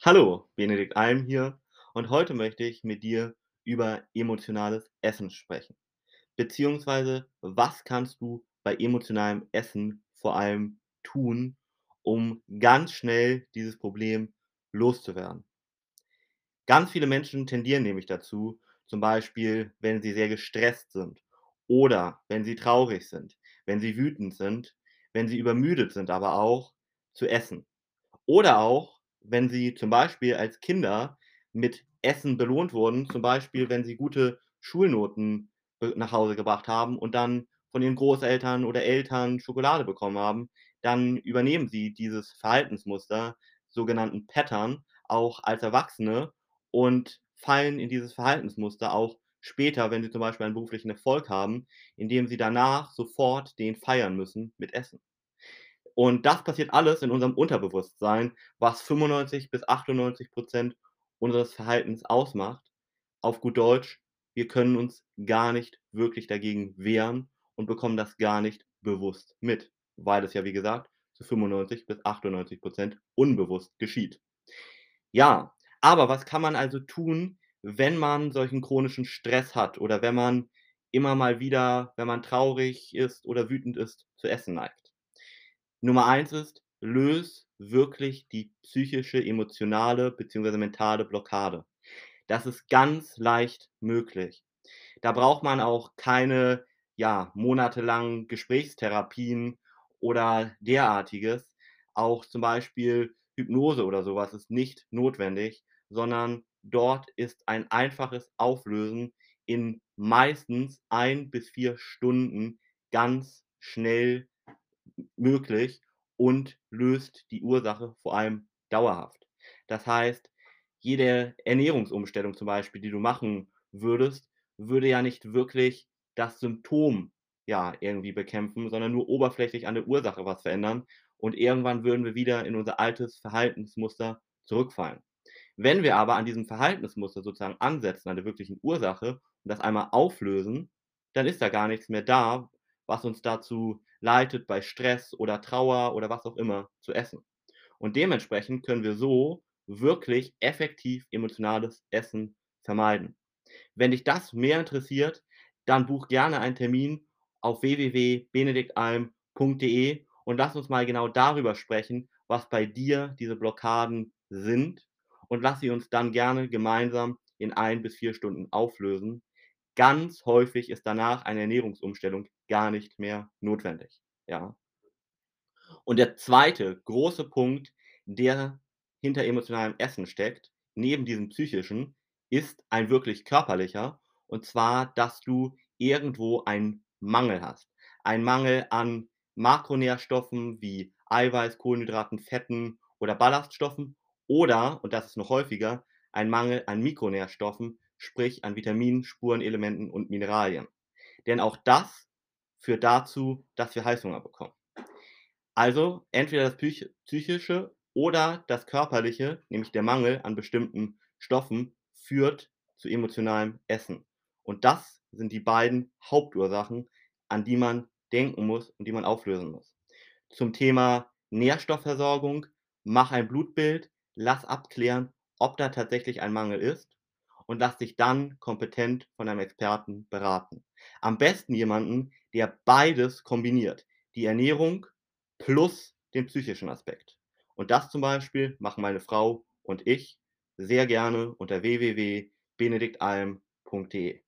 Hallo, Benedikt Alm hier und heute möchte ich mit dir über emotionales Essen sprechen. Beziehungsweise, was kannst du bei emotionalem Essen vor allem tun, um ganz schnell dieses Problem loszuwerden? Ganz viele Menschen tendieren nämlich dazu, zum Beispiel, wenn sie sehr gestresst sind oder wenn sie traurig sind, wenn sie wütend sind, wenn sie übermüdet sind, aber auch zu essen. Oder auch, wenn sie zum Beispiel als Kinder mit Essen belohnt wurden, zum Beispiel, wenn sie gute Schulnoten nach Hause gebracht haben und dann von ihren Großeltern oder Eltern Schokolade bekommen haben, dann übernehmen sie dieses Verhaltensmuster, sogenannten Pattern, auch als Erwachsene und fallen in dieses Verhaltensmuster auch später, wenn sie zum Beispiel einen beruflichen Erfolg haben, indem sie danach sofort den feiern müssen mit Essen. Und das passiert alles in unserem Unterbewusstsein, was 95 bis 98% unseres Verhaltens ausmacht. Auf gut Deutsch, wir können uns gar nicht wirklich dagegen wehren und bekommen das gar nicht bewusst mit, weil es ja, wie gesagt, zu 95 bis 98% unbewusst geschieht. Ja, aber was kann man also tun, wenn man solchen chronischen Stress hat oder wenn man immer mal wieder, wenn man traurig ist oder wütend ist, zu essen neigt? Nummer eins ist, löse wirklich die psychische, emotionale beziehungsweise mentale Blockade. Das ist ganz leicht möglich. Da braucht man auch keine, ja, monatelangen Gesprächstherapien oder derartiges. Auch zum Beispiel Hypnose oder sowas ist nicht notwendig, sondern dort ist ein einfaches Auflösen in meistens ein bis vier Stunden ganz schnell möglich und löst die Ursache vor allem dauerhaft. Das heißt, jede Ernährungsumstellung zum Beispiel, die du machen würdest, würde ja nicht wirklich das Symptom, ja, irgendwie bekämpfen, sondern nur oberflächlich an der Ursache was verändern und irgendwann würden wir wieder in unser altes Verhaltensmuster zurückfallen. Wenn wir aber an diesem Verhaltensmuster sozusagen ansetzen, an der wirklichen Ursache und das einmal auflösen, dann ist da gar nichts mehr da, was uns dazu leitet, bei Stress oder Trauer oder was auch immer zu essen. Und dementsprechend können wir so wirklich effektiv emotionales Essen vermeiden. Wenn dich das mehr interessiert, dann buch gerne einen Termin auf www.benediktalm.de und lass uns mal genau darüber sprechen, was bei dir diese Blockaden sind und lass sie uns dann gerne gemeinsam in ein bis vier Stunden auflösen. Ganz häufig ist danach eine Ernährungsumstellung gar nicht mehr notwendig, ja. Und der zweite große Punkt, der hinter emotionalem Essen steckt, neben diesem psychischen, ist ein wirklich körperlicher, und zwar, dass du irgendwo einen Mangel hast. Ein Mangel an Makronährstoffen wie Eiweiß, Kohlenhydraten, Fetten oder Ballaststoffen oder, und das ist noch häufiger, ein Mangel an Mikronährstoffen, sprich an Vitaminen, Spurenelementen und Mineralien. Denn auch das führt dazu, dass wir Heißhunger bekommen. Also entweder das psychische oder das körperliche, nämlich der Mangel an bestimmten Stoffen, führt zu emotionalem Essen. Und das sind die beiden Hauptursachen, an die man denken muss und die man auflösen muss. Zum Thema Nährstoffversorgung, mach ein Blutbild, lass abklären, ob da tatsächlich ein Mangel ist und lass dich dann kompetent von einem Experten beraten. Am besten jemanden, der beides kombiniert. Die Ernährung plus den psychischen Aspekt. Und das zum Beispiel machen meine Frau und ich sehr gerne unter www.benediktalm.de.